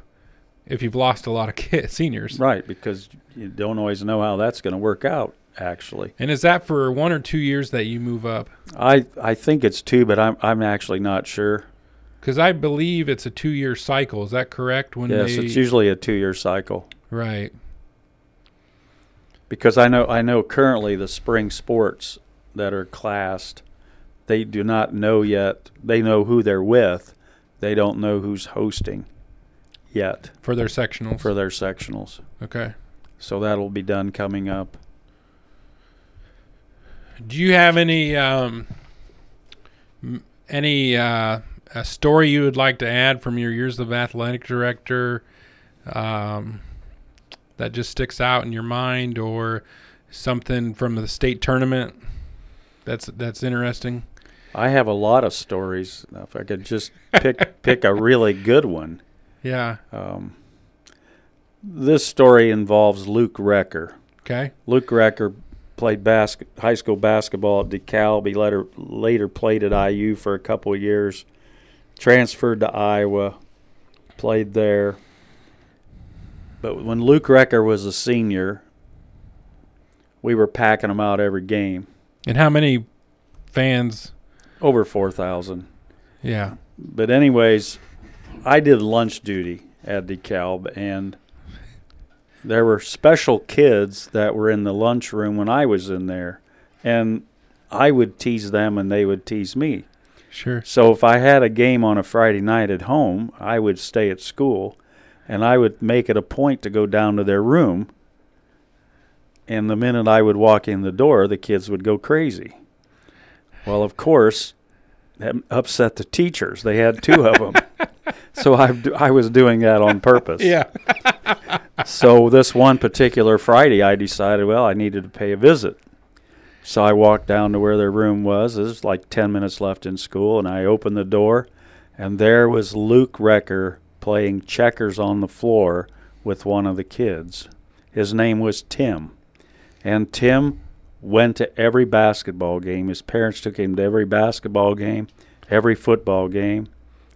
if you've lost a lot of kids, seniors. Right, because you don't always know how that's going to work out. Actually, And is that for one or two years that you move up? I I think it's two, but I'm I'm actually not sure. Because I believe it's a two-year cycle. Is that correct? When yes, they, it's usually a two-year cycle. right. Because I know I know currently the spring sports that are classed, they do not know yet. They know who they're with, they don't know who's hosting yet for their sectionals. For their sectionals. Okay. So that'll be done coming up. Do you have any um, any uh, a story you would like to add from your years of athletic director um, that just sticks out in your mind, or something from the state tournament that's that's interesting? I have a lot of stories. If I could just pick pick a really good one. Yeah. Um, this story involves Luke Recker. Okay. Luke Recker played bas- high school basketball at DeKalb. He later later played at IU for a couple of years. Transferred to Iowa, played there. But when Luke Recker was a senior, we were packing them out every game. And how many fans? Over four thousand. Yeah. But anyways, I did lunch duty at DeKalb, and there were special kids that were in the lunchroom when I was in there, and I would tease them, and they would tease me. Sure. So if I had a game on a Friday night at home, I would stay at school, and I would make it a point to go down to their room. And the minute I would walk in the door, the kids would go crazy. Well, of course, that upset the teachers. They had two of them. so I, I was doing that on purpose. Yeah. so this one particular Friday, I decided, well, I needed to pay a visit. So I walked down to where their room was. There's like 10 minutes left in school, and I opened the door, and there was Luke Recker playing checkers on the floor with one of the kids. His name was Tim. And Tim went to every basketball game. His parents took him to every basketball game, every football game.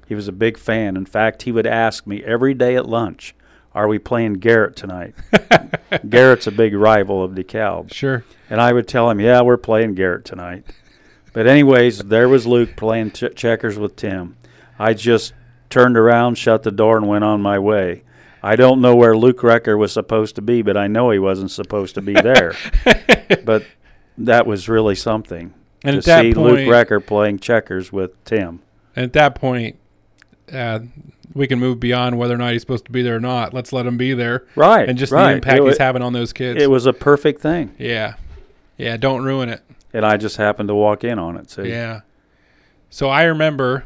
He was a big fan. In fact, he would ask me every day at lunch, Are we playing Garrett tonight? Garrett's a big rival of DeKalb. Sure. And I would tell him, Yeah, we're playing Garrett tonight. But, anyways, there was Luke playing ch- checkers with Tim. I just turned around, shut the door, and went on my way. I don't know where Luke Recker was supposed to be, but I know he wasn't supposed to be there. but that was really something And to at that see point- Luke Recker playing checkers with Tim. And at that point, uh, we can move beyond whether or not he's supposed to be there or not. Let's let him be there. Right. And just right. the impact It he's having on those kids. It was a perfect thing. Yeah. Yeah. Don't ruin it. And I just happened to walk in on it. See? Yeah. So I remember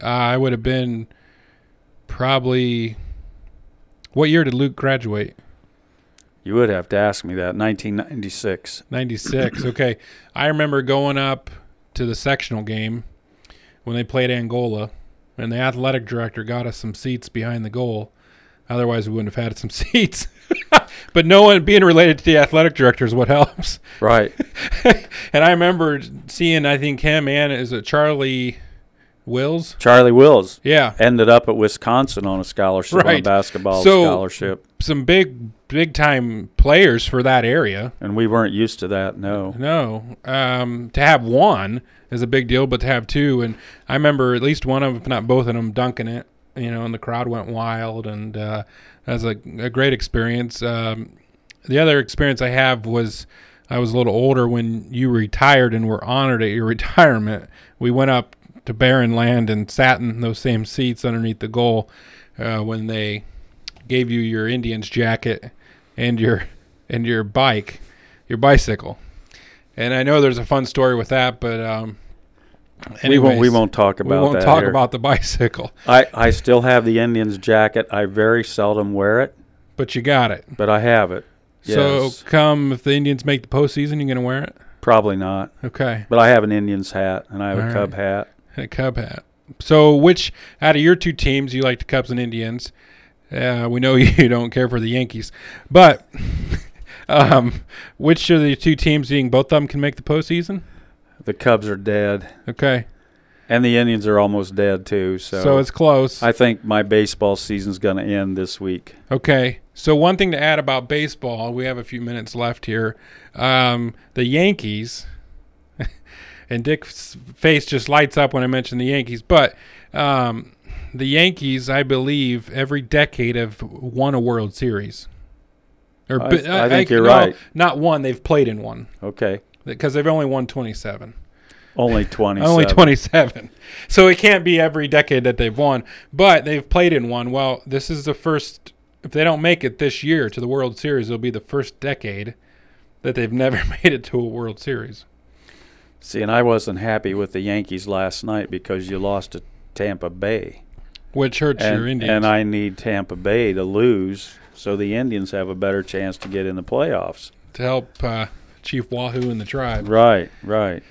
uh, I would have been probably. What year did Luke graduate? You would have to ask me that. 1996. 96. okay. I remember going up to the sectional game when they played Angola, and the athletic director got us some seats behind the goal. Otherwise, we wouldn't have had some seats. but no one being related to the athletic director is what helps. Right. and I remember seeing, I think him and is it Charlie Wills? Charlie Wills. Yeah. Ended up at Wisconsin on a scholarship, on a basketball So, scholarship. Some big, big time players for that area. And we weren't used to that, no. No. Um, to have one is a big deal, but to have two, and I remember at least one of them, if not both of them, dunking it. You know, and the crowd went wild, and uh, that was a, a great experience. Um, the other experience I have was I was a little older when you retired and were honored at your retirement. We went up to barren land and sat in those same seats underneath the goal uh, when they gave you your Indians jacket and your and your bike, your bicycle. And I know there's a fun story with that, but um, we won't. We won't talk about we won't talk here. about the bicycle. I I still have the Indians jacket. I very seldom wear it, but you got it. But I have it. So come if the Indians make the postseason, you're gonna wear it? Probably not. Okay. But I have an Indians hat and I have All a Cub right. hat. A Cub hat. So which out of your two teams you like the Cubs and Indians? Uh, we know you don't care for the Yankees, but um, which of the two teams being both of them can make the postseason? The Cubs are dead. Okay. And the Indians are almost dead too. So So it's close. I think my baseball season's going to end this week. Okay. So one thing to add about baseball, we have a few minutes left here. Um, the Yankees, and Dick's face just lights up when I mention the Yankees, but um, the Yankees, I believe, every decade have won a World Series. Or I- bi- I think you're no, right. Not one. They've played in one Okay. because they've only won 27. Only 27. Only 27. So it can't be every decade that they've won, but they've played in one. Well, this is the first. If they don't make it this year to the World Series, it'll be the first decade that they've never made it to a World Series. See, and I wasn't happy with the Yankees last night because you lost to Tampa Bay. Which hurts and, your Indians. And I need Tampa Bay to lose so the Indians have a better chance to get in the playoffs. To help uh, Chief Wahoo and the tribe. Right, right.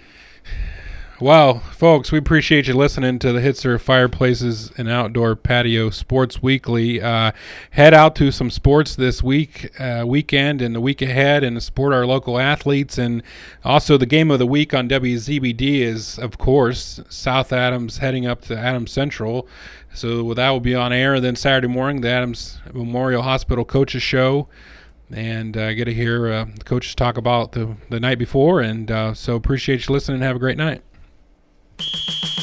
Well, folks, we appreciate you listening to the Hitzer Fireplaces and Outdoor Patio Sports Weekly. Uh, head out to some sports this week, uh, weekend, and the week ahead, and support our local athletes. And also, the game of the week on WZBD is, of course, South Adams heading up to Adams Central. So that will be on air. Then Saturday morning, the Adams Memorial Hospital Coaches Show and uh, get to hear uh, the coaches talk about the, the night before. And uh, so appreciate you listening. Have a great night you